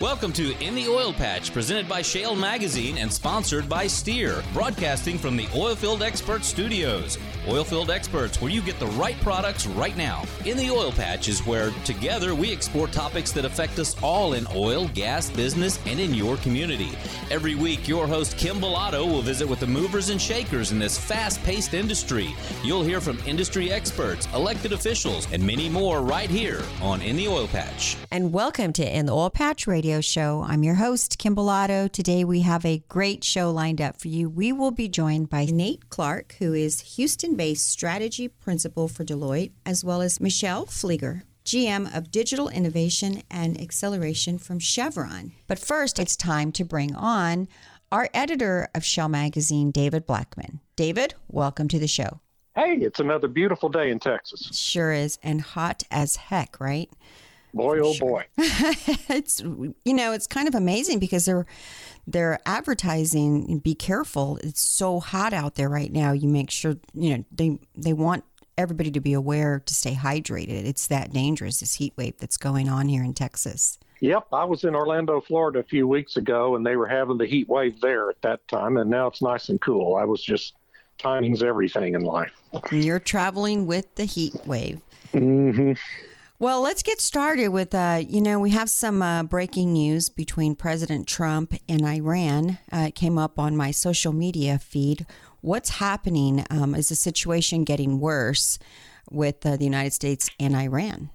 Welcome to In the Oil Patch, presented by Shale Magazine and sponsored by Steer, broadcasting from the Oilfield Expert Studios. Oilfield Experts, where you get the right products right now. In the Oil Patch is where together we explore topics that affect us all in oil, gas, business, and in your community. Every week, your host Kim Bellotto will visit with the movers and shakers in this fast paced industry. You'll hear from industry experts, elected officials, and many more right here on In the Oil Patch. And welcome to In the Oil Patch Radio show. I'm your host, Kim Bellotto. Today we have a great show lined up for you. We will be joined by Nate Clark, who is Houston based strategy principal for Deloitte, as well as Michelle Flieger. GM of Digital Innovation and Acceleration from Chevron. But first, it's time to bring on our editor of Shale Magazine, David Blackman. David, welcome to the show. Hey, it's another beautiful day in Texas. Sure is, and hot as heck, right? Boy, oh sure. boy. it's you know, it's kind of amazing because they're they're advertising be careful. It's so hot out there right now. You make sure, you know, they they want everybody to be aware to stay hydrated. It's that dangerous this heat wave that's going on here in Texas. Yep, I was in Orlando, Florida a few weeks ago and they were having the heat wave there at that time and now it's nice and cool. I was just timing's everything in life. You're traveling with the heat wave. Mhm. Well, let's get started with, uh, you know, we have some uh, breaking news between President Trump and Iran. Uh, it came up on my social media feed. What's happening? Um, is the situation getting worse with uh, the United States and Iran?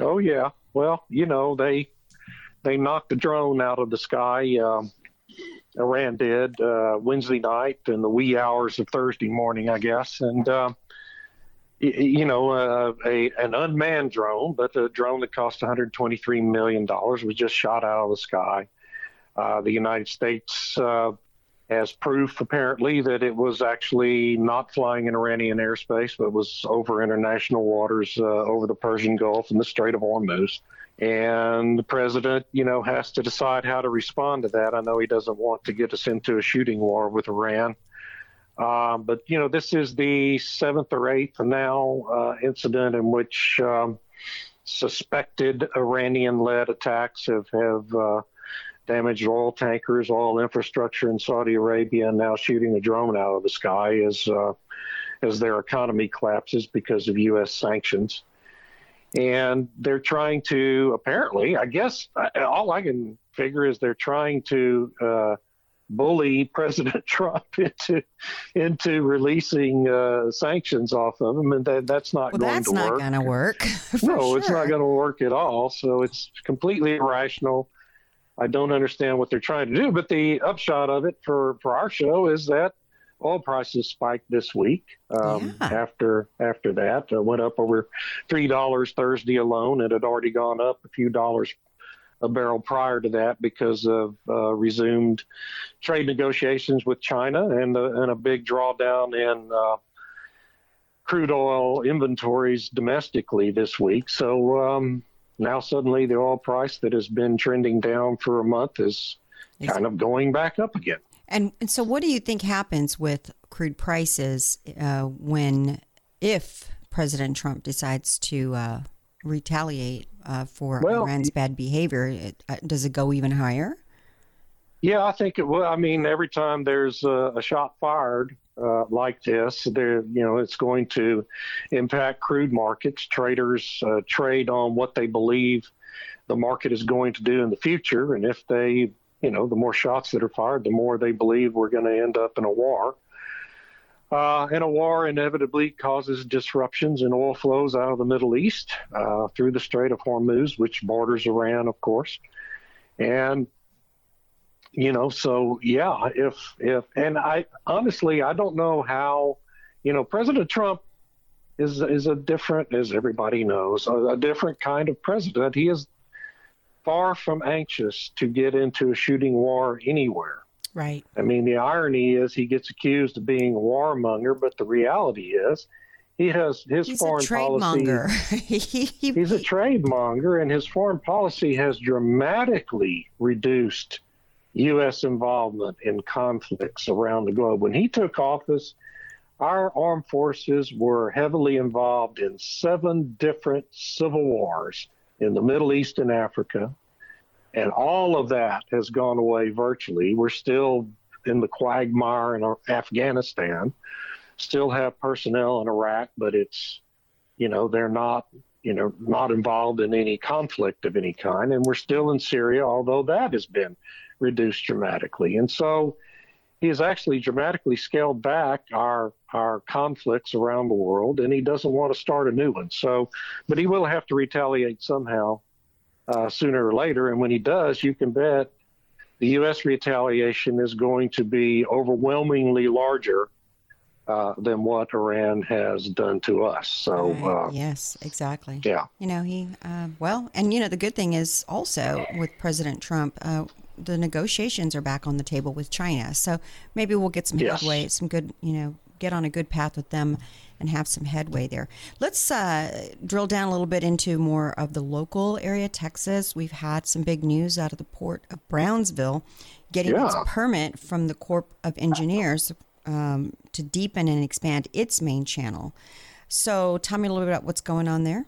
Oh yeah. Well, you know they they knocked the drone out of the sky. Um, Iran did uh, Wednesday night in the wee hours of Thursday morning, I guess, and um, you know, uh, a an unmanned drone, but a drone that cost 123 million dollars was just shot out of the sky. Uh, the United States uh, has proof, apparently, that it was actually not flying in Iranian airspace, but was over international waters, uh, over the Persian Gulf and the Strait of Hormuz. And the president, you know, has to decide how to respond to that. I know he doesn't want to get us into a shooting war with Iran. Um, but you know, this is the seventh or eighth now uh, incident in which um, suspected Iranian-led attacks have have uh, damaged oil tankers, oil infrastructure in Saudi Arabia, and now shooting a drone out of the sky as uh, as their economy collapses because of U.S. sanctions. And they're trying to apparently, I guess, all I can figure is they're trying to uh, bully President Trump into into releasing uh, sanctions off of him, and that, that's not going to work. well, going that's to not work. going to work. no, sure. it's not going to work at all. So it's completely irrational. I don't understand what they're trying to do. But the upshot of it for for our show is that oil prices spiked this week. Um, Yeah. After after that, uh, went up over three dollars Thursday alone. It had already gone up a few dollars a barrel prior to that because of uh, resumed trade negotiations with China and, uh, and a big drawdown in uh, crude oil inventories domestically this week. So um, now suddenly the oil price that has been trending down for a month is kind of going back up again. And, and so, what do you think happens with crude prices uh, when, if President Trump decides to uh, retaliate uh, for Well, Iran's bad behavior? It, uh, does it go even higher? Yeah, I think it will. I mean, every time there's a, a shot fired uh, like this, there, you know, it's going to impact crude markets. Traders uh, trade on what they believe the market is going to do in the future, and if they, you know, the more shots that are fired, the more they believe we're going to end up in a war. Uh, and a war inevitably causes disruptions in oil flows out of the Middle East uh, through the Strait of Hormuz, which borders Iran, of course. And you know so yeah if if and i honestly i don't know how you know president trump is is a different as everybody knows a, a different kind of president he is far from anxious to get into a shooting war anywhere Right. i mean the irony is he gets accused of being a warmonger but the reality is he has his He's a foreign trade policy monger. He- he- He's a trade monger, and his foreign policy has dramatically reduced U.S. involvement in conflicts around the globe. When he took office, our armed forces were heavily involved in seven different civil wars in the Middle East and Africa. And all of that has gone away virtually. We're still in the quagmire in Afghanistan, still have personnel in Iraq, but it's, you know, they're not, you know, not involved in any conflict of any kind. And we're still in Syria, although that has been reduced dramatically. And so he has actually dramatically scaled back our our conflicts around the world, and he doesn't want to start a new one. So, but he will have to retaliate somehow uh, sooner or later. And when he does, you can bet the U.S. retaliation is going to be overwhelmingly larger uh, than what Iran has done to us. So, uh, yes, exactly. Yeah. You know, he, uh, well, and you know, the good thing is also with President Trump, uh, the negotiations are back on the table with China. So maybe we'll get some yes. headway, some good, you know, get on a good path with them and have some headway there. Let's uh, drill down a little bit into more of the local area, Texas. We've had some big news out of the port of Brownsville getting yeah. its permit from the Corps of Engineers um, to deepen and expand its main channel. So tell me a little bit about what's going on there.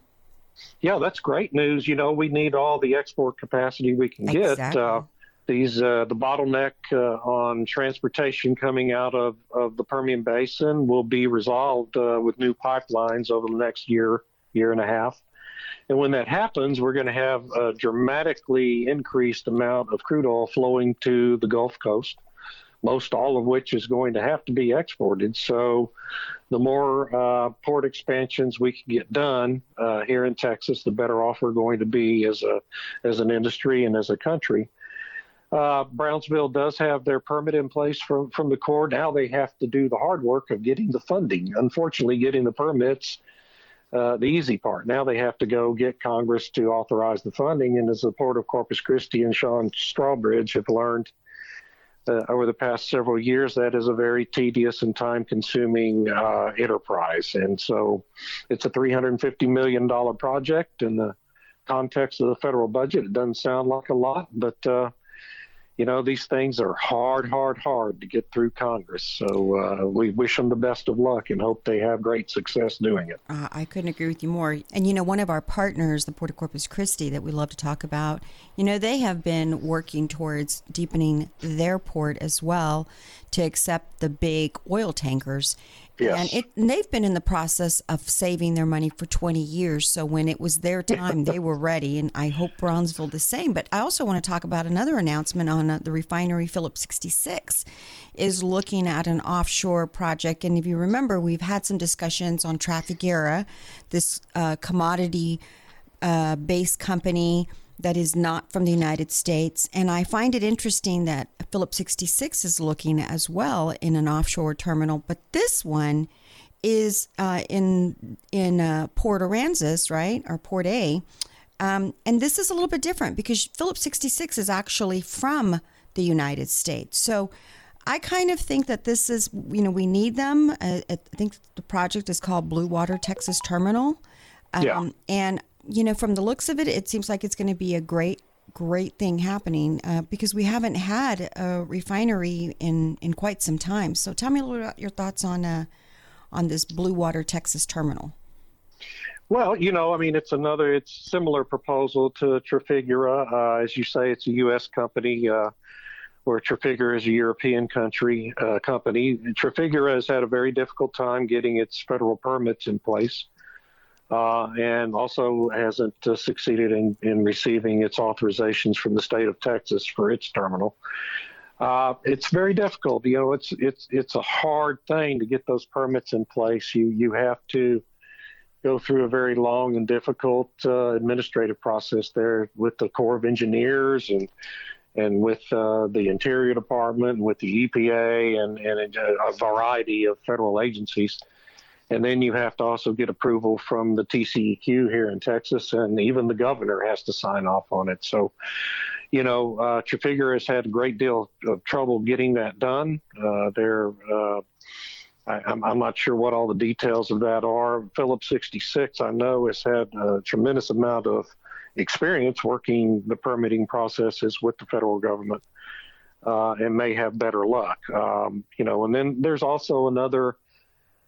Yeah, that's great news. You know, we need all the export capacity we can exactly. get. Uh, these uh, the bottleneck uh, on transportation coming out of, of the Permian Basin will be resolved uh, with new pipelines over the next year year and a half. And when that happens, we're going to have a dramatically increased amount of crude oil flowing to the Gulf Coast, most all of which is going to have to be exported. So, the more uh, port expansions we can get done uh, here in Texas, the better off we're going to be as a as an industry and as a country. Uh, Brownsville does have their permit in place from, from the Corps. Now they have to do the hard work of getting the funding. Unfortunately, getting the permits, uh, the easy part. Now they have to go get Congress to authorize the funding. And as the Port of Corpus Christi and Sean Strawbridge have learned uh, over the past several years, that is a very tedious and time consuming uh, enterprise. And so it's a $350 million project in the context of the federal budget. It doesn't sound like a lot, but uh, you know, these things are hard, hard, hard to get through Congress. So uh, we wish them the best of luck and hope they have great success doing it. Uh, I couldn't agree with you more. And, you know, one of our partners, the Port of Corpus Christi, that we love to talk about, you know, they have been working towards deepening their port as well to accept the big oil tankers. Yes. And, it, and they've been in the process of saving their money for 20 years. So when it was their time, they were ready. And I hope Brownsville the same. But I also want to talk about another announcement on uh, the refinery Phillips 66 is looking at an offshore project. And if you remember, we've had some discussions on Trafigura, this uh, commodity uh, based company that is not from the United States. And I find it interesting that Phillips 66 is looking as well in an offshore terminal, but this one is uh, in in uh, Port Aransas, right, or Port A. Um, and this is a little bit different because Phillips 66 is actually from the United States. So I kind of think that this is, you know, we need them. Uh, I think the project is called Blue Water Texas Terminal. Um, yeah. And you know, from the looks of it, it seems like it's going to be a great, great thing happening uh, because we haven't had a refinery in in quite some time. So, tell me a little about your thoughts on uh, on this Blue Water Texas terminal. Well, you know, I mean, it's another, it's similar proposal to Trafigura. Uh, as you say, it's a U.S. company, uh, where Trafigura is a European country uh, company. Trafigura has had a very difficult time getting its federal permits in place uh, and also hasn't uh, succeeded in, in receiving its authorizations from the state of Texas for its terminal. Uh, it's very difficult. You know, it's it's it's a hard thing to get those permits in place. You you have to go through a very long and difficult uh, administrative process there with the Corps of Engineers and and with uh, the Interior Department and with the EPA and and a, a variety of federal agencies and then you have to also get approval from the TCEQ here in Texas, and even the governor has to sign off on it. So, you know, uh, Trafigura has had a great deal of trouble getting that done. Uh, they're uh, I, am not sure what all the details of that are. Phillips 66, I know, has had a tremendous amount of experience working the permitting processes with the federal government uh, and may have better luck. Um, you know, and then there's also another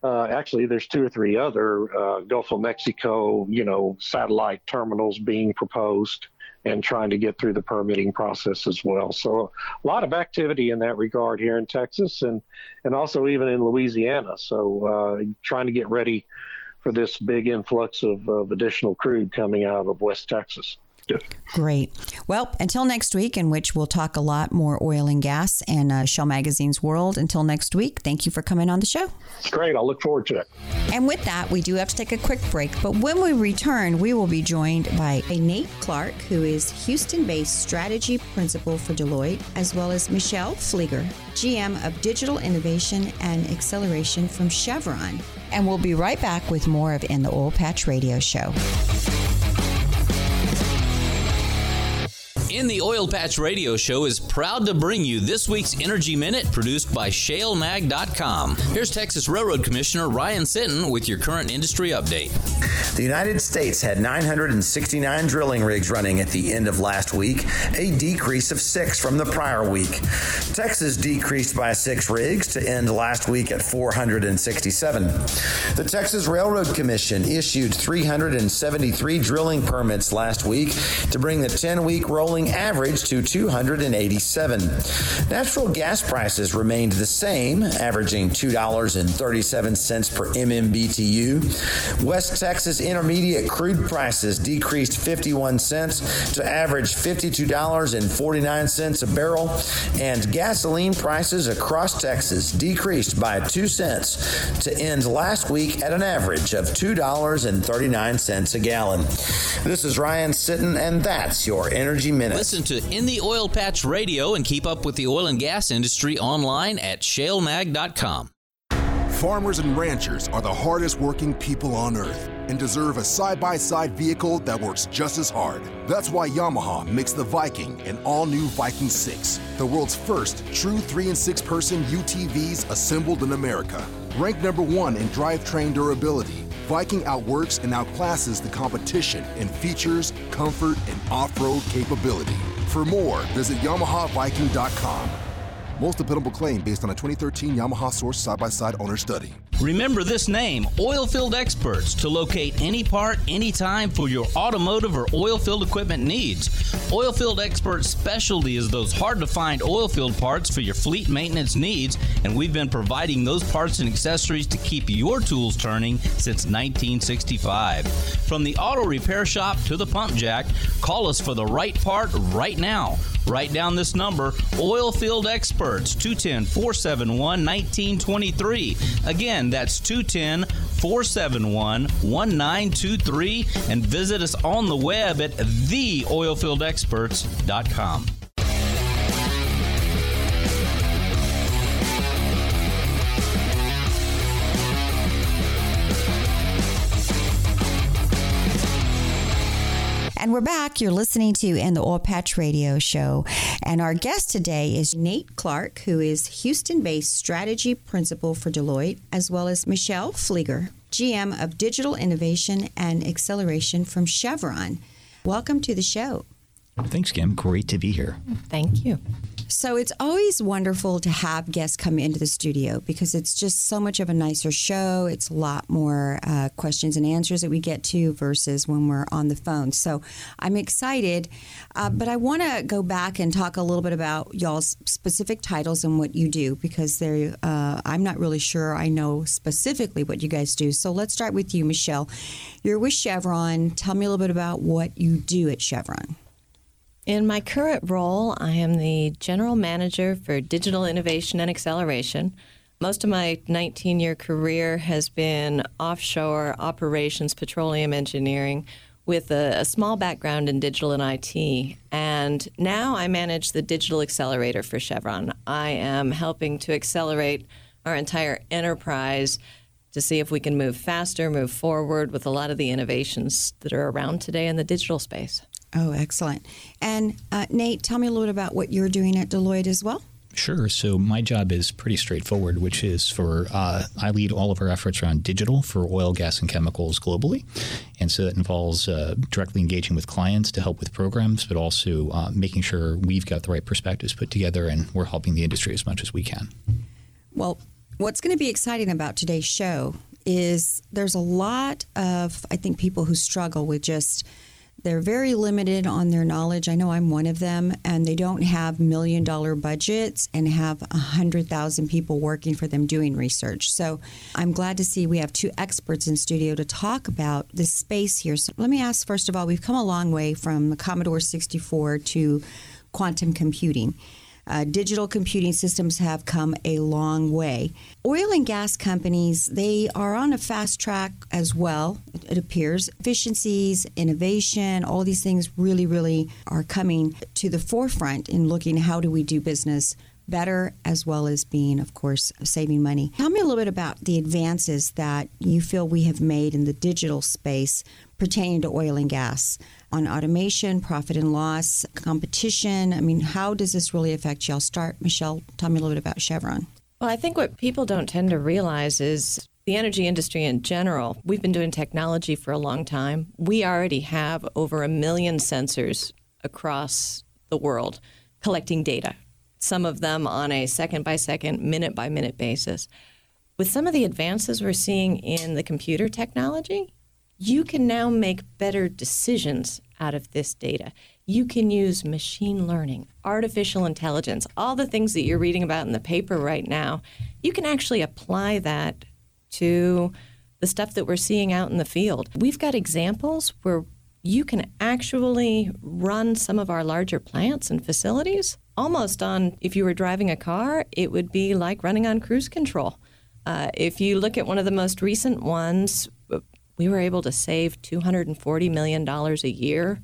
uh, actually, there's two or three other uh, Gulf of Mexico, you know, satellite terminals being proposed and trying to get through the permitting process as well. So a lot of activity in that regard here in Texas and and also even in Louisiana. So uh, trying to get ready for this big influx of, of additional crude coming out of West Texas. Great. Well, until next week, in which we'll talk a lot more oil and gas and uh, Shale Magazine's world. Until next week, thank you for coming on the show. It's great. I'll look forward to it. And with that, we do have to take a quick break. But when we return, we will be joined by Nate Clark, who is Houston based strategy principal for Deloitte, as well as Michelle Flieger, GM of Digital Innovation and Acceleration from Chevron. And we'll be right back with more of In the Oil Patch Radio Show. In the Oil Patch Radio Show is proud to bring you this week's Energy Minute produced by ShaleMag.com. Here's Texas Railroad Commissioner Ryan Sitton with your current industry update. The United States had 969 drilling rigs running at the end of last week, a decrease of six from the prior week. Texas decreased by six rigs to end last week at 467. The Texas Railroad Commission issued 373 drilling permits last week to bring the 10 week rolling average to 287. Natural gas prices remained the same, averaging $2.37 per MMBTU. West Texas intermediate crude prices decreased 51 cents to average $52.49 a barrel, and gasoline prices across Texas decreased by 2 cents to end last week at an average of $2.39 a gallon. This is Ryan Sitton, and that's your Energy Minute. Listen to In the Oil Patch Radio and keep up with the oil and gas industry online at shalemag.com. Farmers and ranchers are the hardest working people on earth and deserve a side by side vehicle that works just as hard. That's why Yamaha makes the Viking an all new Viking 6, the world's first true 3 and 6 person UTVs assembled in America. Ranked number one in drivetrain durability, Viking outworks and outclasses the competition in features, comfort, and off road capability. For more, visit YamahaViking.com. Most dependable claim based on a 2013 Yamaha Source side by side owner study. Remember this name, Oilfield Experts, to locate any part, anytime for your automotive or oilfield equipment needs. Oilfield Experts' specialty is those hard to find oilfield parts for your fleet maintenance needs, and we've been providing those parts and accessories to keep your tools turning since 1965. From the auto repair shop to the pump jack, call us for the right part right now. Write down this number Oilfield Experts 210 471 1923. Again, that's 210 471 1923. And visit us on the web at theoilfieldexperts.com. And we're back. You're listening to In the Oil Patch Radio Show. And our guest today is Nate Clark, who is Houston based strategy principal for Deloitte, as well as Michelle Flieger, GM of Digital Innovation and Acceleration from Chevron. Welcome to the show. Thanks, Kim. Great to be here. Thank you. So it's always wonderful to have guests come into the studio because it's just so much of a nicer show. It's a lot more uh, questions and answers that we get to versus when we're on the phone. So I'm excited, uh, but I want to go back and talk a little bit about y'all's specific titles and what you do because uh, I'm not really sure I know specifically what you guys do. So let's start with you, Michelle. You're with Chevron. Tell me a little bit about what you do at Chevron. In my current role, I am the General Manager for Digital Innovation and Acceleration. Most of my 19 year career has been offshore operations, petroleum engineering, with a, a, small background in digital and IT. And now I manage the Digital Accelerator for Chevron. I am helping to accelerate our entire enterprise to see if we can move faster, move forward with a lot of the innovations that are around today in the digital space. Oh, excellent. And uh, Nate, tell me a little bit about what you're doing at Deloitte as well. Sure. So my job is pretty straightforward, which is for uh, I lead all of our efforts around digital for oil, gas, and chemicals globally, and so that involves uh, directly engaging with clients to help with programs, but also uh, making sure we've got the right perspectives put together and we're helping the industry as much as we can. Well, what's going to be exciting about today's show is there's a lot of I think people who struggle with just They're very limited on their knowledge. I know I'm one of them, and they don't have million dollar budgets and have 100,000 people working for them doing research. So I'm glad to see we have two experts in studio to talk about this space here. So let me ask first of all, we've come a long way from the Commodore 64 to quantum computing. Uh, digital computing systems have come a long way. Oil and gas companies, they are on a fast track as well, it appears. Efficiencies, innovation, all these things really, really are coming to the forefront in looking how do we do business better as well as being, of course, saving money. Tell me a little bit about the advances that you feel we have made in the digital space pertaining to oil and gas on automation, profit and loss, competition. I mean, how does this really affect you? I'll start, Michelle, tell me a little bit about Chevron. Well, I think what people don't tend to realize is the energy industry in general. We've been doing technology for a long time. We already have over a million sensors across the world collecting data, some of them on a second by second, minute by minute basis. With some of the advances we're seeing in the computer technology, you can now make better decisions out of this data. You can use machine learning, artificial intelligence, all the things that you're reading about in the paper right now. You can actually apply that to the stuff that we're seeing out in the field. We've got examples where you can actually run some of our larger plants and facilities almost on, if you were driving a car, it would be like running on cruise control. Uh, if you look at one of the most recent ones, we were able to save $240 million a year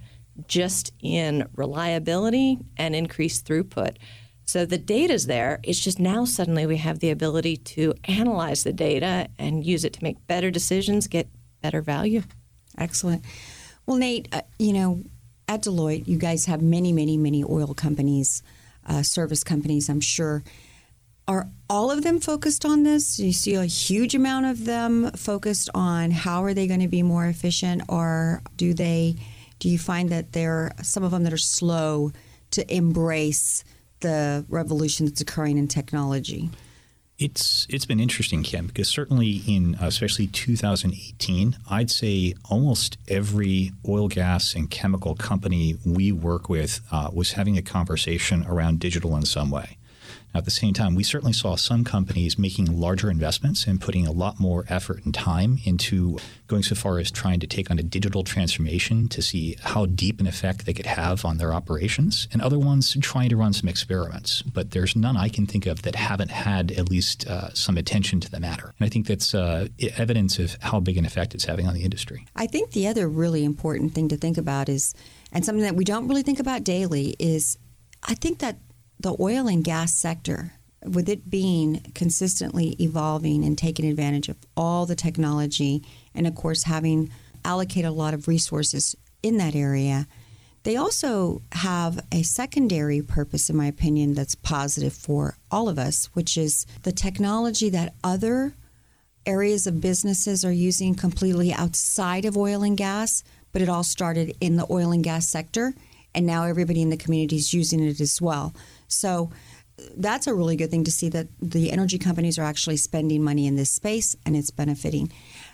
just in reliability and increased throughput. So the data's there. It's just now suddenly we have the ability to analyze the data and use it to make better decisions, get better value. Excellent. Well, Nate, uh, you know, at Deloitte, you guys have many, many, many oil companies, uh, service companies, I'm sure. Are all of them focused on this? Do you see a huge amount of them focused on how are they going to be more efficient, or do they? Do you find that there are some of them that are slow to embrace the revolution that's occurring in technology? It's it's been interesting, Kim, because certainly in uh, especially 2018, I'd say almost every oil, gas, and chemical company we work with uh, was having a conversation around digital in some way. At the same time, we certainly saw some companies making larger investments and putting a lot more effort and time into going so far as trying to take on a digital transformation to see how deep an effect they could have on their operations, and other ones trying to run some experiments. But there's none I can think of that haven't had at least uh, some attention to the matter. And I think that's uh, evidence of how big an effect it's having on the industry. I think the other really important thing to think about is, and something that we don't really think about daily, is I think that the oil and gas sector, with it being consistently evolving and taking advantage of all the technology, and of course, having allocated a lot of resources in that area, they also have a secondary purpose, in my opinion, that's positive for all of us, which is the technology that other areas of businesses are using completely outside of oil and gas, but it all started in the oil and gas sector. And now everybody in the community is using it as well. So that's a really good thing to see that the energy companies are actually spending money in this space and it's benefiting.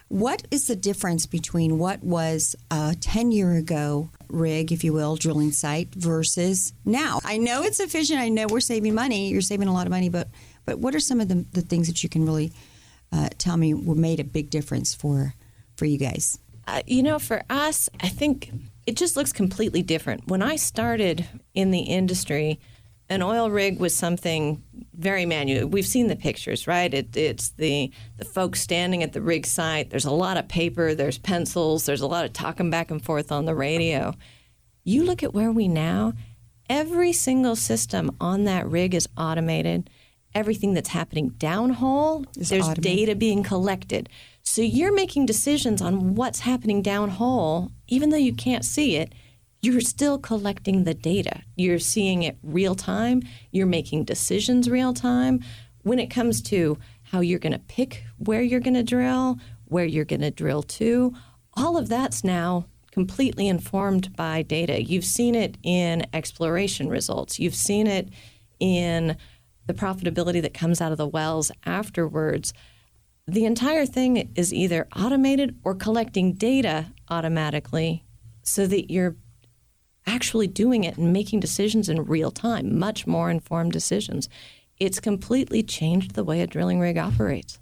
What is the difference between what was a 10 year ago rig, if you will, drilling site versus now? I know it's efficient. I know we're saving money. You're saving a lot of money, but, but what are some of the, the things that you can really uh, tell me made a big difference for, for you guys? Uh, you know, for us, I think it just looks completely different. When I started in the industry, an oil rig was something very manual. We've seen the pictures, right? It, it's the the folks standing at the rig site. There's a lot of paper. There's pencils. There's a lot of talking back and forth on the radio. You look at where we now. Every single system on that rig is automated. Everything that's happening downhole, is there's automated. data being collected. So you're making decisions on what's happening downhole, even though you can't see it you're still collecting the data. You're seeing it real time. You're making decisions real time. When it comes to how you're going to pick where you're going to drill, where you're going to drill to, all of that's now completely informed by data. You've seen it in exploration results, you've seen it in the profitability that comes out of the wells afterwards. The entire thing is either automated or collecting data automatically so that you're actually doing it and making decisions in real time, much more informed decisions. It's completely changed the way a drilling rig operates.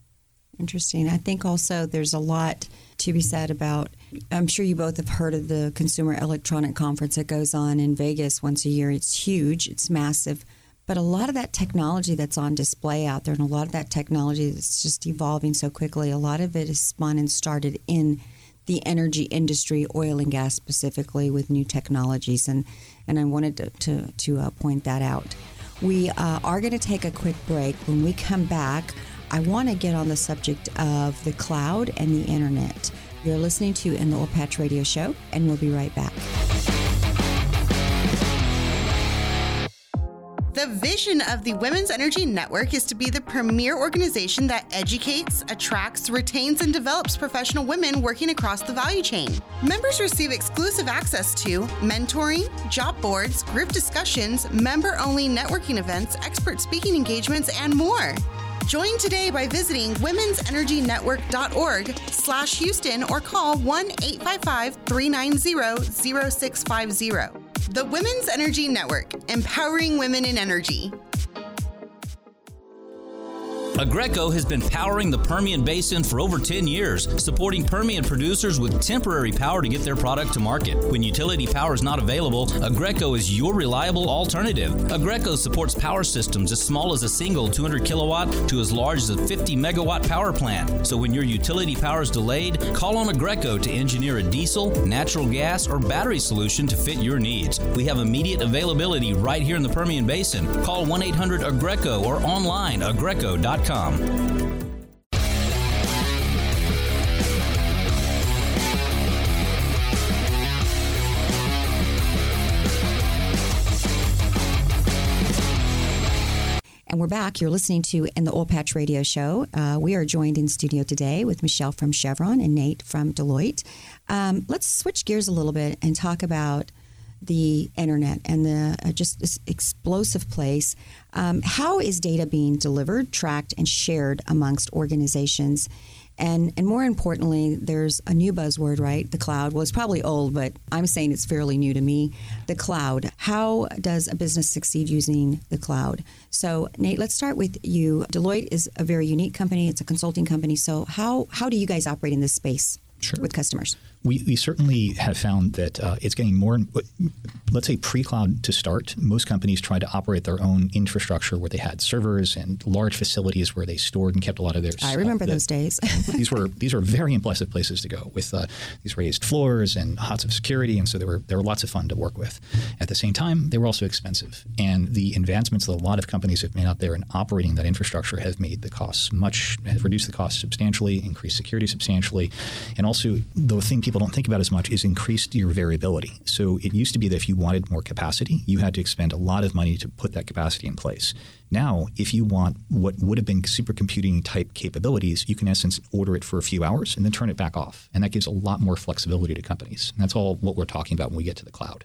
Interesting. I think also there's a lot to be said about. I'm sure you both have heard of the Consumer Electronic Conference that goes on in Vegas once a year. It's huge, it's massive. But a lot of that technology that's on display out there, and a lot of that technology that's just evolving so quickly, a lot of it is spun and started in the energy industry, oil and gas specifically, with new technologies. And, and I wanted to, to, to uh, point that out. We uh, are going to take a quick break. When we come back, I want to get on the subject of the cloud and the internet. You're listening to In the Oil Patch Radio Show, and we'll be right back. The vision of the Women's Energy Network is to be the premier organization that educates, attracts, retains, and develops professional women working across the value chain. Members receive exclusive access to mentoring, job boards, group discussions, member only networking events, expert speaking engagements, and more. Join today by visiting womensenergynetwork.org slash Houston or call 1-855-390-0650. The Women's Energy Network, empowering women in energy. Aggreko has been powering the Permian Basin for over 10 years, supporting Permian producers with temporary power to get their product to market. When utility power is not available, Aggreko is your reliable alternative. Aggreko supports power systems as small as a single 200 kilowatt to as large as a 50 megawatt power plant. So when your utility power is delayed, call on Aggreko to engineer a diesel, natural gas, or battery solution to fit your needs. We have immediate availability right here in the Permian Basin. Call 1 800 Aggreko or online And we're back. You're listening to In the Oil Patch Radio Show. Uh, we are joined in studio today with Michelle from Chevron and Nate from Deloitte. Um, let's switch gears a little bit and talk about the internet and the uh, just this explosive place. Um, how is data being delivered, tracked, and shared amongst organizations? And, and more importantly, there's a new buzzword, right? The cloud. Well, it's probably old, but I'm saying it's fairly new to me. The cloud. How does a business succeed using the cloud? So, Nate, let's start with you. Deloitte is a very unique company. It's a consulting company. So, how how do you guys operate in this space Sure. with customers? We, we certainly have found that uh, it's getting more, let's say pre cloud to start. Most companies tried to operate their own infrastructure where they had servers and large facilities where they stored and kept a lot of their I remember stuff. those days. these were these were very impressive places to go with uh, these raised floors and lots of security, and so they were they were lots of fun to work with. At the same time, they were also expensive, and the advancements that a lot of companies have made out there in operating that infrastructure have made the costs much have reduced the costs substantially, increased security substantially, and also the thing people don't think about as much is increased your variability. So it used to be that if you wanted more capacity, you had to expend a lot of money to put that capacity in place. Now, if you want what would have been supercomputing type capabilities, you can in essence order it for a few hours and then turn it back off. And that gives a lot more flexibility to companies. And that's all what we're talking about when we get to the cloud.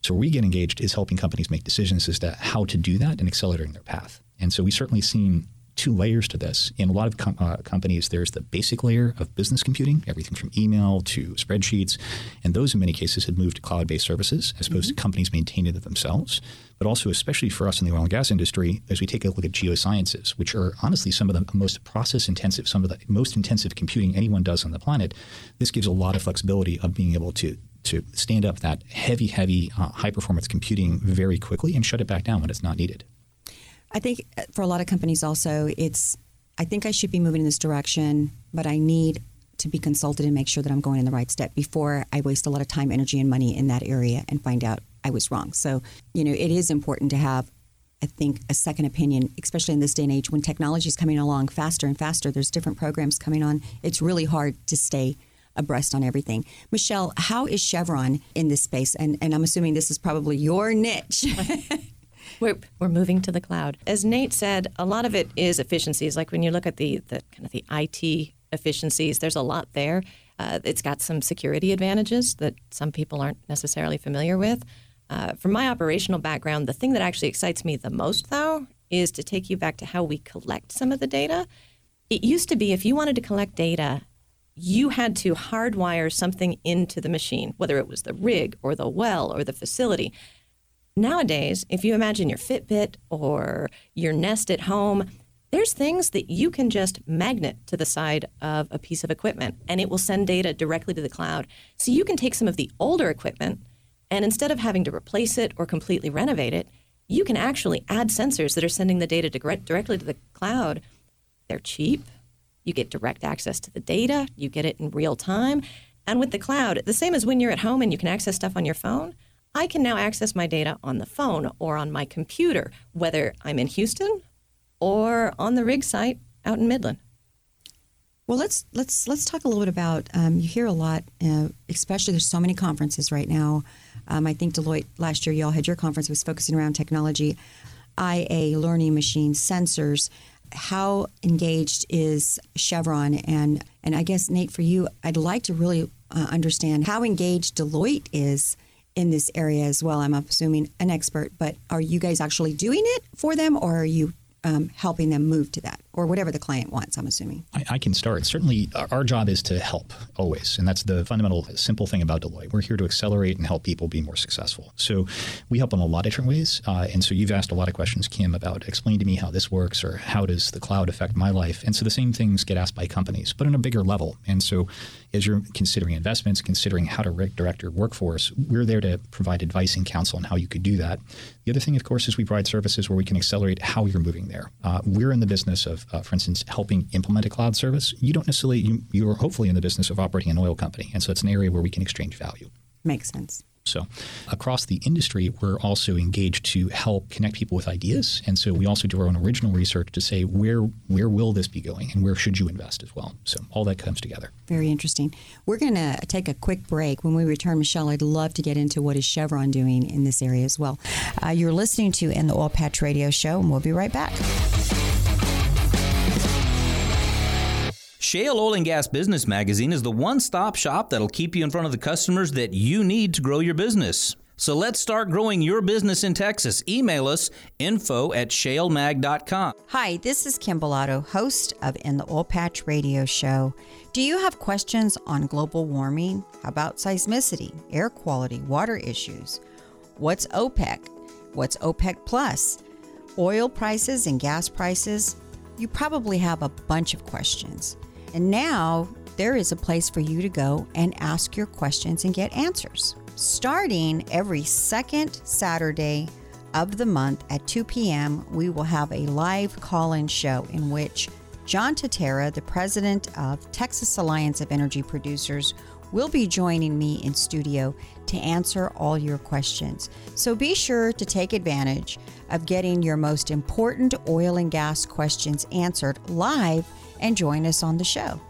So where we get engaged is helping companies make decisions as to how to do that and accelerating their path. And so we've certainly seen two layers to this. In a lot of com- uh, companies, there's the basic layer of business computing, everything from email to spreadsheets, and those in many cases had moved to cloud-based services as opposed to companies maintaining it themselves. But also, especially for us in the oil and gas industry, as we take a look at geosciences, which are honestly some of the most process-intensive, some of the most intensive computing anyone does on the planet, this gives a lot of flexibility of being able to to stand up that heavy, heavy, uh, high-performance computing very quickly and shut it back down when it's not needed. I think uh, for a lot of companies also, it's I think I should be moving in this direction, but I need to be consulted and make sure that I'm going in the right step before I waste a lot of time, energy, and money in that area and find out I was wrong. So, you know, it is important to have, I think, a second opinion, especially in this day and age when technology is coming along faster and faster. There's different programs coming on. It's really hard to stay abreast on everything. Michelle, how is Chevron in this space? And, and I'm assuming this is probably your niche. We're, we're moving to the cloud. As Nate said, a lot of it is efficiencies. Like when you look at the, the kind of the IT efficiencies, there's a lot there. Uh, it's got some security advantages that some people aren't necessarily familiar with. Uh, from my operational background, the thing that actually excites me the most, though, is to take you back to how we collect some of the data. It used to be if you wanted to collect data, you had to hardwire something into the machine, whether it was the rig or the well or the facility. Nowadays, if you imagine your Fitbit or your Nest at home, there's things that you can just magnet to the side of a piece of equipment and it will send data directly to the cloud. So you can take some of the older equipment and instead of having to replace it or completely renovate it, you can actually add sensors that are sending the data directly to the cloud. They're cheap. You get direct access to the data, you get it in real time. And with the cloud, the same as when you're at home and you can access stuff on your phone, I can now access my data on the phone or on my computer, whether I'm in Houston or on the rig site out in Midland. Well, let's let's let's talk a little bit about. Um, you hear a lot, uh, especially there's so many conferences right now. Um, I think Deloitte last year, y'all had your conference was focusing around technology, IA, learning machines, sensors. How engaged is Chevron? And and I guess Nate, for you, I'd like to really uh, understand how engaged Deloitte is in this area as well. I'm assuming an expert, but are you guys actually doing it for them, or are you um, helping them move to that or whatever the client wants, I'm assuming. I, I, can start. Certainly, our job is to help always. And that's the fundamental, simple thing about Deloitte. We're here to accelerate and help people be more successful. So we help in a lot of different ways. Uh, and so you've asked a lot of questions, Kim, about explain to me how this works or how does the cloud affect my life. And so the same things get asked by companies, but on a bigger level. And so as you're considering investments, considering how to direct your workforce, we're there to provide advice and counsel on how you could do that. The other thing, of course, is we provide services where we can accelerate how you're moving there. Uh, we're in the business of, uh, for instance, helping implement a cloud service. You don't necessarily, you, you're hopefully in the business of operating an oil company. And so it's an area where we can exchange value. Makes sense. So, across the industry, we're also engaged to help connect people with ideas, and so we also do our own original research to say where where will this be going, and where should you invest as well. So, all that comes together. Very interesting. We're going to take a quick break. When we return, Michelle, I'd love to get into what is Chevron doing in this area as well. Uh, you're listening to In the Oil Patch Radio Show, and we'll be right back. Shale Oil and Gas Business Magazine is the one stop shop that'll keep you in front of the customers that you need to grow your business. So let's start growing your business in Texas. Email us info at shalemag.com. Hi, this is Kim Bellotto, host of In the Oil Patch Radio Show. Do you have questions on global warming? How about seismicity, air quality, water issues? What's OPEC? What's OPEC Plus? Oil prices and gas prices? You probably have a bunch of questions. And now there is a place for you to go and ask your questions and get answers. Starting every second Saturday of the month at 2 p.m., we will have a live call in show in which John Tatera, the president of Texas Alliance of Energy Producers, will be joining me in studio to answer all your questions. So be sure to take advantage of getting your most important oil and gas questions answered live and join us on the show.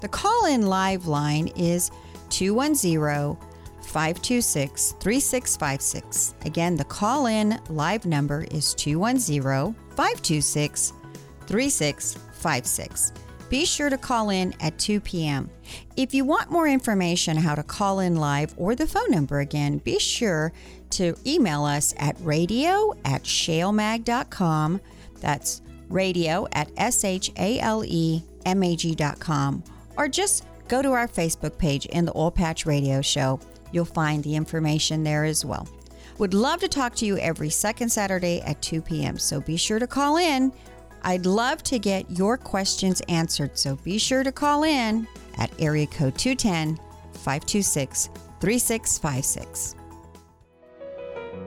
The call in live line is 210 526 3656. Again, the call in live number is 210 526 3656. Be sure to call in at 2 p.m. If you want more information how to call in live or the phone number again, be sure to email us at radio at shalemag.com. That's radio at S-H-A-L-E-M-A-G.com. Or just go to our Facebook page in the Oil Patch Radio Show. You'll find the information there as well. Would love to talk to you every second Saturday at 2 p.m. So be sure to call in. I'd love to get your questions answered, so be sure to call in at area code 210 526 3656.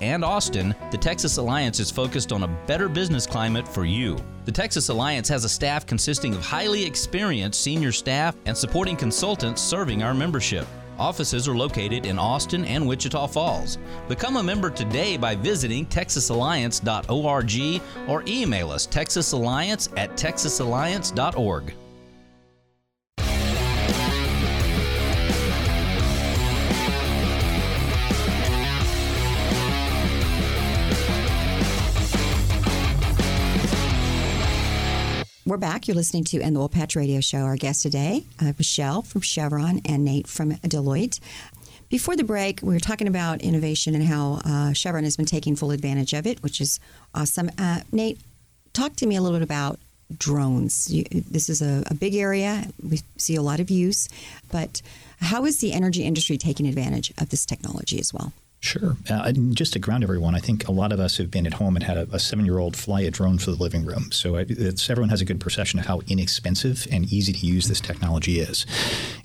and Austin, the Texas Alliance is focused on a better business climate for you. The Texas Alliance has a staff consisting of highly experienced senior staff and supporting consultants serving our membership. Offices are located in Austin and Wichita Falls. Become a member today by visiting texasalliance.org or email us texasalliance at texasalliance.org. We're back. You're listening to In the Oil Patch Radio Show. Our guest today, uh, Michelle from Chevron and Nate from Deloitte. Before the break, we were talking about innovation and how uh, Chevron has been taking full advantage of it, which is awesome. Uh, Nate, talk to me a little bit about drones. You, this is a, a, big area. We see a lot of use, but how is the energy industry taking advantage of this technology as well? Sure. Uh, just to ground everyone, I think a lot of us have been at home and had a, a seven year old fly a drone for the living room. So everyone has a good perception of how inexpensive and easy to use this technology is.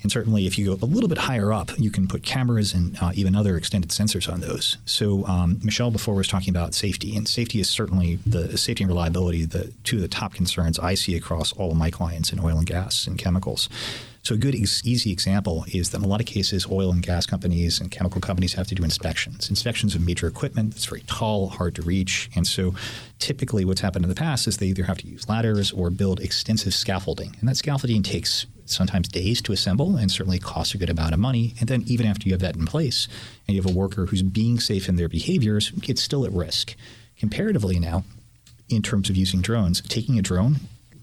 And certainly, if you go a little bit higher up, you can put cameras and uh, even other extended sensors on those. So, um, Michelle before was talking about safety, and safety is certainly the safety and reliability, the two of the top concerns I see across all of my clients in oil and gas and chemicals. So a good easy example is that in a lot of cases, oil and gas companies and chemical companies have to do inspections. Inspections of major equipment that's very tall, hard to reach, and so typically what's happened in the past is they either have to use ladders or build extensive scaffolding, and that scaffolding takes sometimes days to assemble and certainly costs a good amount of money. And then even after you have that in place, and you have a worker who's being safe in their behaviors, it's still at risk. Comparatively now, in terms of using drones, taking a drone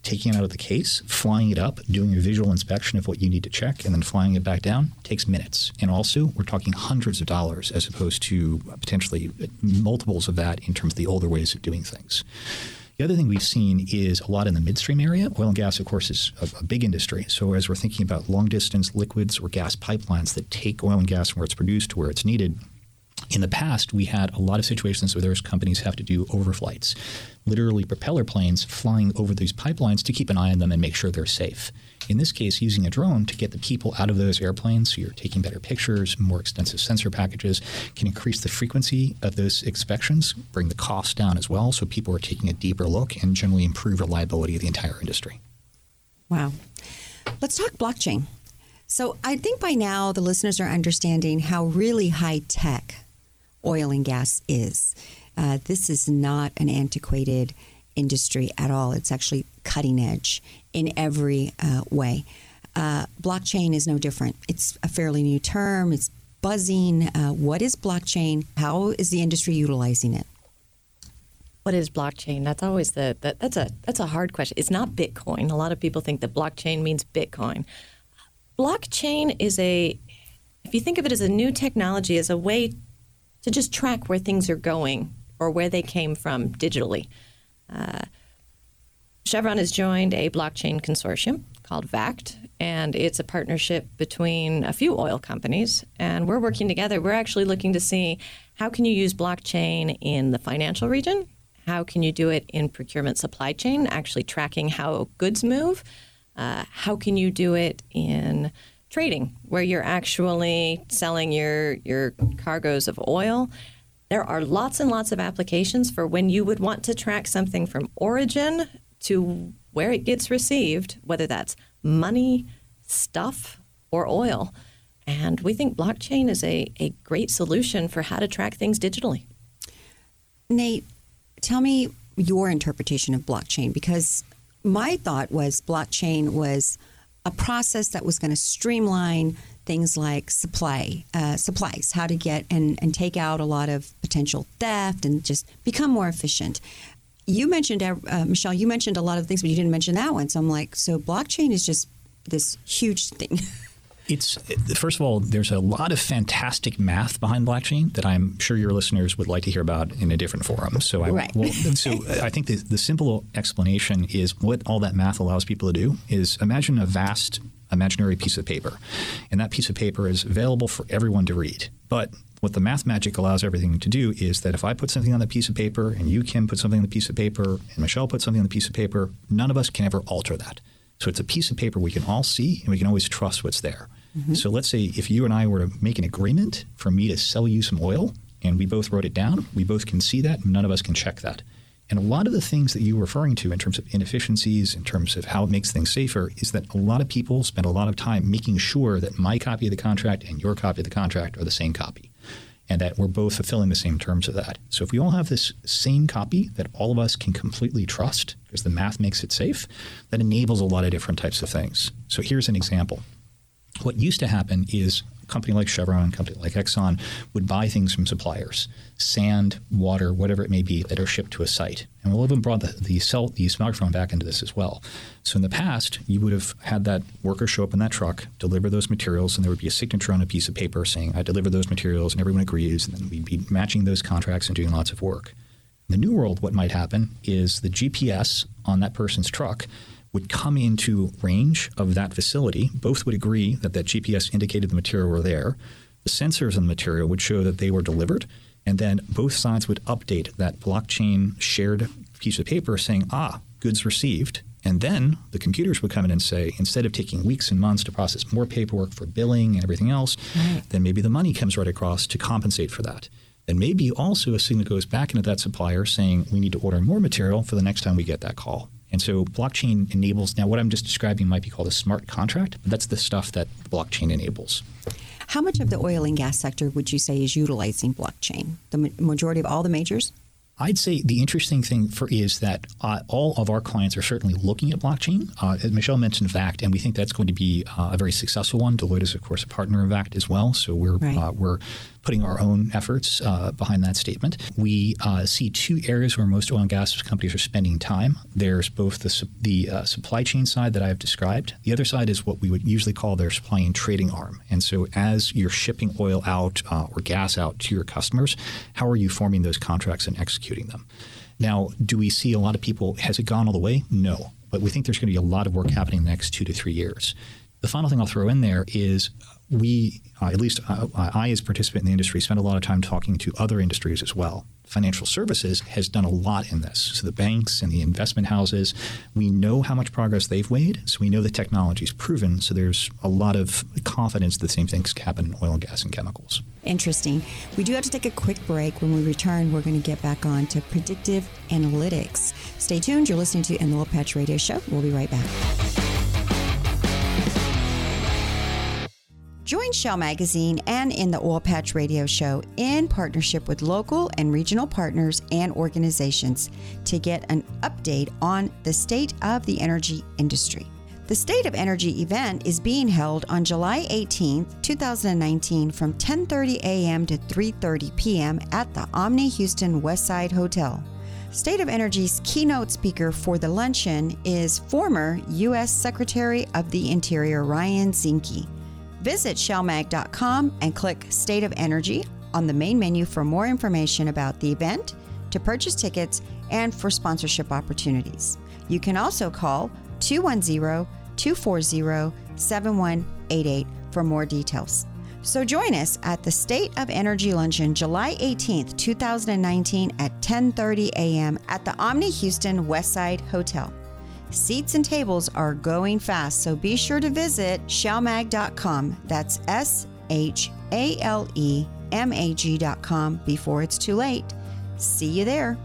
taking it out of the case, flying it up, doing a visual inspection of what you need to check, and then flying it back down takes minutes. And also, we're talking hundreds of dollars as opposed to potentially multiples of that in terms of the older ways of doing things. The other thing we've seen is a lot in the midstream area. Oil and gas, of course, is a, a, big industry. So as we're thinking about long distance liquids or gas pipelines that take oil and gas from where it's produced to where it's needed, in the past, we had a lot of situations where those companies have to do overflights, literally propeller planes flying over these pipelines to keep an eye on them and make sure they're safe. In this case, using a drone to get the people out of those airplanes, so you're taking better pictures, more extensive sensor packages, can increase the frequency of those inspections, bring the cost down as well, so people are taking a deeper look and generally improve reliability of the entire industry. Wow. Let's talk blockchain. So I think by now the listeners are understanding how really high tech oil and gas is. Uh, this is not an antiquated industry at all. It's actually cutting edge in every uh, way. Uh, blockchain is no different. It's a fairly new term. It's buzzing. Uh, what is blockchain? How is the industry utilizing it? What is blockchain? That's always the that, that's a that's a hard question. It's not Bitcoin. A lot of people think that blockchain means Bitcoin. Blockchain is a if you think of it as a new technology, as a way to just track where things are going or where they came from digitally. Uh, Chevron has joined a blockchain consortium called VAKT, and it's a partnership between a few oil companies. And we're working together. We're actually looking to see how can you use blockchain in the financial region? How can you do it in procurement supply chain, actually tracking how goods move? Uh, how can you do it in trading, where you're actually selling your your cargoes of oil. There are lots and lots of applications for when you would want to track something from origin to where it gets received, whether that's money, stuff, or oil. And we think blockchain is a, a great solution for how to track things digitally. Nate, tell me your interpretation of blockchain because my thought was blockchain was a process that was going to streamline things like supply uh, supplies, how to get and, and take out a lot of potential theft and just become more efficient. You mentioned uh, Michelle. You mentioned a lot of things, but you didn't mention that one. So I'm like, so blockchain is just this huge thing. It's first of all, there's a lot of fantastic math behind blockchain that I'm sure your listeners would like to hear about in a different forum. So I right. well, so I think the, the simple explanation is what all that math allows people to do is imagine a vast imaginary piece of paper, and that piece of paper is available for everyone to read. But what the math magic allows everything to do is that if I put something on the piece of paper, and you Kim put something on the piece of paper, and Michelle put something on the piece of paper, none of us can ever alter that. So it's a piece of paper we can all see and we can always trust what's there. Mm-hmm. So let's say if you and I were to make an agreement for me to sell you some oil and we both wrote it down, we both can see that, none of us can check that. And a lot of the things that you were referring to in terms of inefficiencies, in terms of how it makes things safer, is that a lot of people spend a lot of time making sure that my copy of the contract and your copy of the contract are the same copy and that we're both fulfilling the same terms of that. So if we all have this same copy that all of us can completely trust because the math makes it safe, that enables a lot of different types of things. So here's an example. What used to happen is a company like Chevron, a company like Exxon would buy things from suppliers, sand, water, whatever it may be, that are shipped to a site. And we'll even brought the, the, cell, the smartphone back into this as well. So in the past, you would have had that worker show up in that truck, deliver those materials, and there would be a signature on a piece of paper saying, I delivered those materials, and everyone agrees, and then we'd be matching those contracts and doing lots of work. In the new world, what might happen is the GPS on that person's truck would come into range of that facility. Both would agree that that GPS indicated the material were there. The sensors on the material would show that they were delivered, and then both sides would update that blockchain shared piece of paper saying, ah, goods received. And then the computers would come in and say, instead of taking weeks and months to process more paperwork for billing and everything else, right. then maybe the money comes right across to compensate for that. And maybe also a signal goes back into that supplier saying, we need to order more material for the next time we get that call. And so blockchain enables now what I'm just describing might be called a smart contract. But that's the stuff that blockchain enables. How much of the oil and gas sector would you say is utilizing blockchain? The majority of all the majors? I'd say the interesting thing for is that uh, all of our clients are certainly looking at blockchain. Uh, Michelle mentioned VAKT, and we think that's going to be uh, a very successful one. Deloitte is, of course, a partner of VAKT as well, so we're right. Uh, we're putting our own efforts uh, behind that statement. We uh, see two areas where most oil and gas companies are spending time. There's both the, the uh, supply chain side that I have described. The other side is what we would usually call their supply and trading arm. And so as you're shipping oil out uh, or gas out to your customers, how are you forming those contracts and executing them? Now, do we see a lot of people, has it gone all the way? No. But we think there's going to be a lot of work happening in the next two to three years. The final thing I'll throw in there is we, uh, at least uh, I, as a participant in the industry, spend a lot of time talking to other industries as well. Financial services has done a lot in this. So the banks and the investment houses, we know how much progress they've made. So we know the technology is proven. So there's a lot of confidence that the same things can happen in oil and gas and chemicals. Interesting. We do have to take a quick break. When we return, we're going to get back on to predictive analytics. Stay tuned. You're listening to In the Oil Patch Radio Show. We'll be right back. Join Shale Magazine and in the Oil Patch Radio Show in partnership with local and regional partners and organizations to get an update on the state of the energy industry. The State of Energy event is being held on July 18, 2019 from 10:30 a.m. to 3:30 p.m. at the Omni Houston Westside Hotel. State of Energy's keynote speaker for the luncheon is former U.S. Secretary of the Interior Ryan Zinke. Visit shalemag.com and click State of Energy on the main menu for more information about the event, to purchase tickets, and for sponsorship opportunities. You can also call 210 240 7188 for more details. So join us at the State of Energy Luncheon July 18th, 2019 at 10:30 a.m. at the Omni Houston Westside Hotel. Seats and tables are going fast, so be sure to visit shalemag.com. That's S H A L E M A G.com before it's too late. See you there.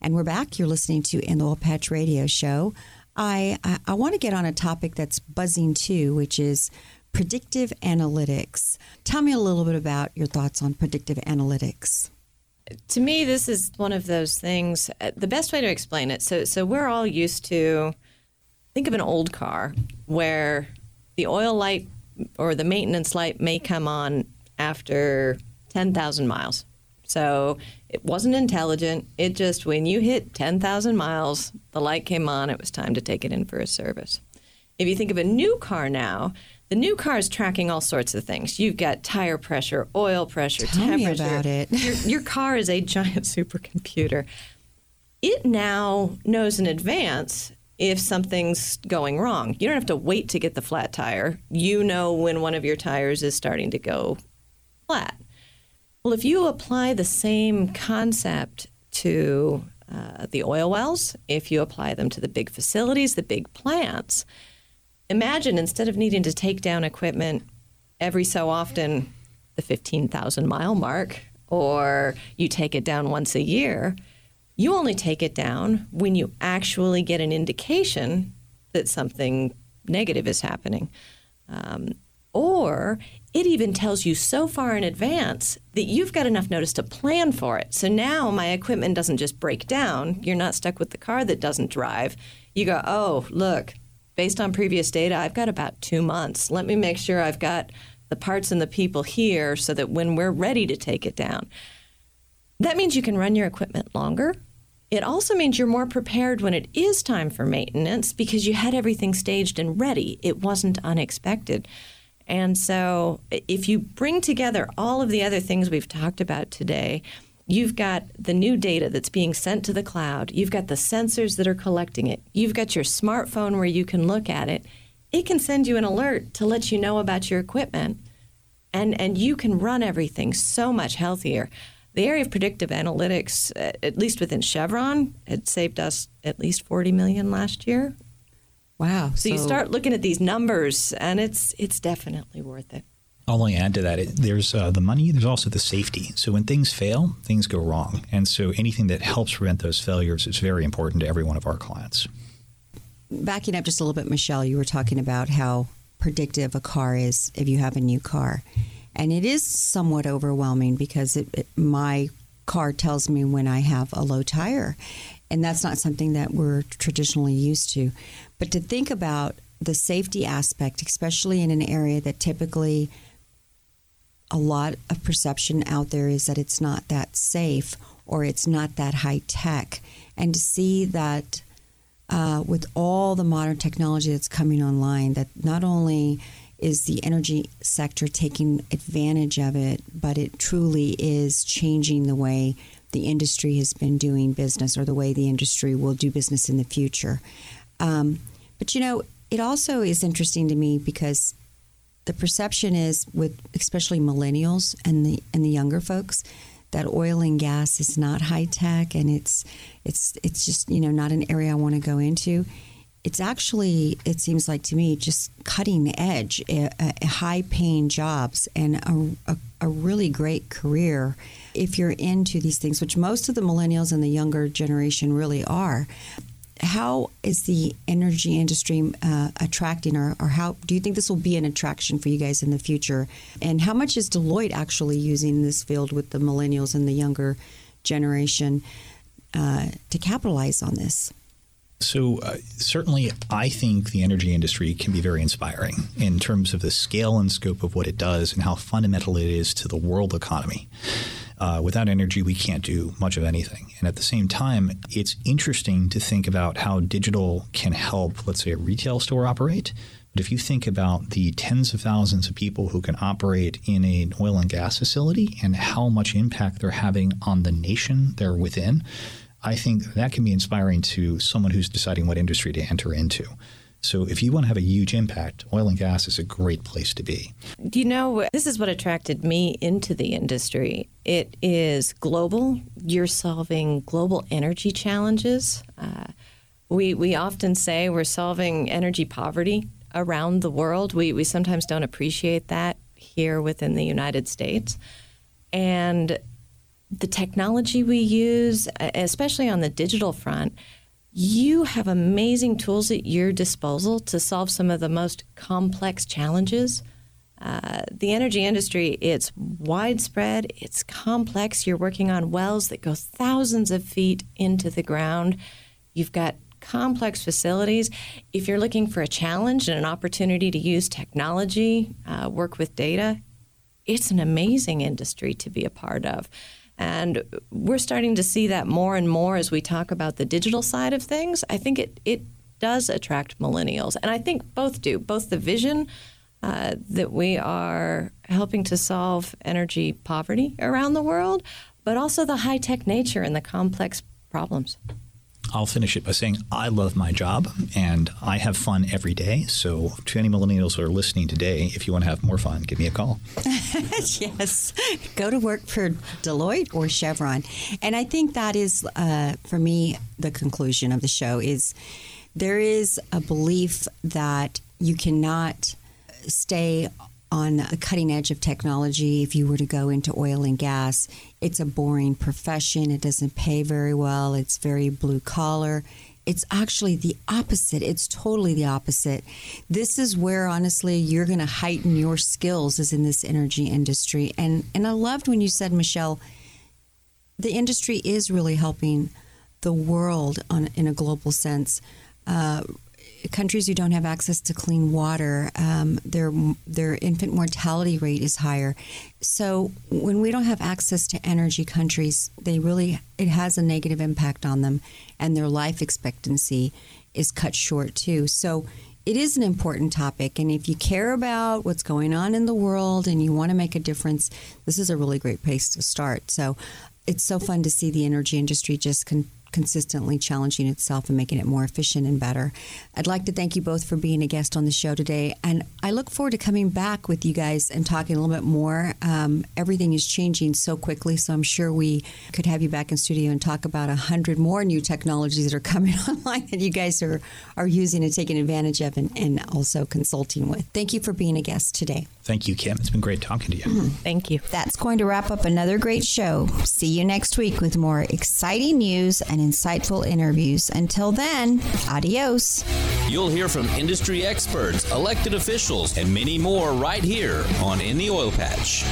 And we're back. You're listening to In the Oil Patch Radio Show. I, I, want to get on a topic that's buzzing too, which is predictive analytics. Tell me a little bit about your thoughts on predictive analytics. To me, this is one of those things. Uh, the best way to explain it. So, so we're all used to think of an old car where the oil light or the maintenance light may come on after 10,000 miles. So it wasn't intelligent. It just, when you hit 10,000 miles, the light came on, it was time to take it in for a service. If you think of a new car now, the new car is tracking all sorts of things. You've got tire pressure, oil pressure, Tell temperature. Me about it. your, your car is a giant supercomputer. It now knows in advance if something's going wrong. You don't have to wait to get the flat tire. You know when one of your tires is starting to go flat. Well, if you apply the same concept to uh, the oil wells, if you apply them to the big facilities, the big plants, imagine instead of needing to take down equipment every so often, the 15,000 mile mark, or you take it down once a year, you only take it down when you actually get an indication that something negative is happening. Um, Or it even tells you so far in advance that you've got enough notice to plan for it. So now my equipment doesn't just break down. You're not stuck with the car that doesn't drive. You go, oh, look, based on previous data, I've got about two months. Let me make sure I've got the parts and the people here so that when we're ready to take it down. That means you can run your equipment longer. It also means you're more prepared when it is time for maintenance because you had everything staged and ready. It wasn't unexpected. And so, if you bring together all of the other things we've talked about today, you've got the new data that's being sent to the cloud, you've got the sensors that are collecting it, you've got your smartphone where you can look at it. It can send you an alert to let you know about your equipment. And, and you can run everything so much healthier. The area of predictive analytics, at least within Chevron, had saved us at least 40 million last year. Wow. So, so you start looking at these numbers and it's it's definitely worth it. I'll only add to that. It, there's uh, the money. There's also the safety. So when things fail, things go wrong, and so anything that helps prevent those failures is very important to every one of our clients. Backing up just a little bit, Michelle, you were talking about how predictive a car is if you have a new car, and it is somewhat overwhelming because it, it, my car tells me when I have a low tire, and that's not something that we're traditionally used to. But to think about the safety aspect, especially in an area that typically a lot of perception out there is that it's not that safe or it's not that high tech. And to see that uh, with all the modern technology that's coming online, that not only is the energy sector taking advantage of it, but it truly is changing the way the industry has been doing business or the way the industry will do business in the future. Um, but you know, it also is interesting to me because the perception is with especially millennials and the and the younger folks that oil and gas is not high tech and it's it's it's just you know not an area I want to go into. It's actually it seems like to me just cutting edge, a high paying jobs and a, a, a really great career if you're into these things, which most of the millennials and the younger generation really are how is the energy industry uh, attracting, or, or, how do you think this will be an attraction for you guys in the future? And how much is Deloitte actually using this field with the millennials and the younger generation uh, to capitalize on this? So, uh, certainly, I think the energy industry can be very inspiring in terms of the scale and scope of what it does and how fundamental it is to the world economy. Uh, without energy, we can't do much of anything. And at the same time, it's interesting to think about how digital can help, let's say, a retail store operate. But if you think about the tens of thousands of people who can operate in an oil and gas facility and how much impact they're having on the nation they're within, I think that can be inspiring to someone who's deciding what industry to enter into. So if you want to have a huge impact, oil and gas is a great place to be. Do you know, this is what attracted me into the industry. It is global. You're solving global energy challenges. Uh, we, we often say we're solving energy poverty around the world. We, we sometimes don't appreciate that here within the United States. And the technology we use, especially on the digital front, you have amazing tools at your disposal to solve some of the most complex challenges. Uh, the energy industry, it's widespread, it's complex. You're working on wells that go thousands of feet into the ground. You've got complex facilities. If you're looking for a challenge and an opportunity to use technology, uh, work with data, it's an amazing industry to be a part of. And we're starting to see that more and more as we talk about the digital side of things. I think it, it does attract millennials. And I think both do, both the vision uh, that we are helping to solve energy poverty around the world, but also the high tech nature and the complex problems. I'll finish it by saying I love my job and I have fun every day. So, to any millennials who are listening today, if you want to have more fun, give me a call. yes, go to work for Deloitte or Chevron, and I think that is, uh, for me, the conclusion of the show is there is a belief that you cannot stay on the cutting edge of technology if you were to go into oil and gas. It's a boring profession. It doesn't pay very well. It's very blue collar. It's actually the opposite. It's totally the opposite. This is where honestly you're going to heighten your skills is in this energy industry. And and I loved when you said Michelle the industry is really helping the world on in a global sense. Uh, countries who don't have access to clean water, um, their their infant mortality rate is higher. So when we don't have access to energy, countries they really it has a negative impact on them, and their life expectancy is cut short too. So it is an important topic, and if you care about what's going on in the world and you want to make a difference, this is a really great place to start. So it's so fun to see the energy industry just con- consistently challenging itself and making it more efficient and better. I'd like to thank you both for being a guest on the show today. And I look forward to coming back with you guys and talking a little bit more. Um, everything is changing so quickly, so I'm sure we could have you back in studio and talk about a hundred more new technologies that are coming online that you guys are, are using and taking advantage of and, and also consulting with. Thank you for being a guest today. Thank you, Kim. It's been great talking to you. Mm-hmm. Thank you. That's going to wrap up another great show. See you next week with more exciting news and insightful interviews. Until then, adios. You'll hear from industry experts, elected officials, and many more right here on In the Oil Patch.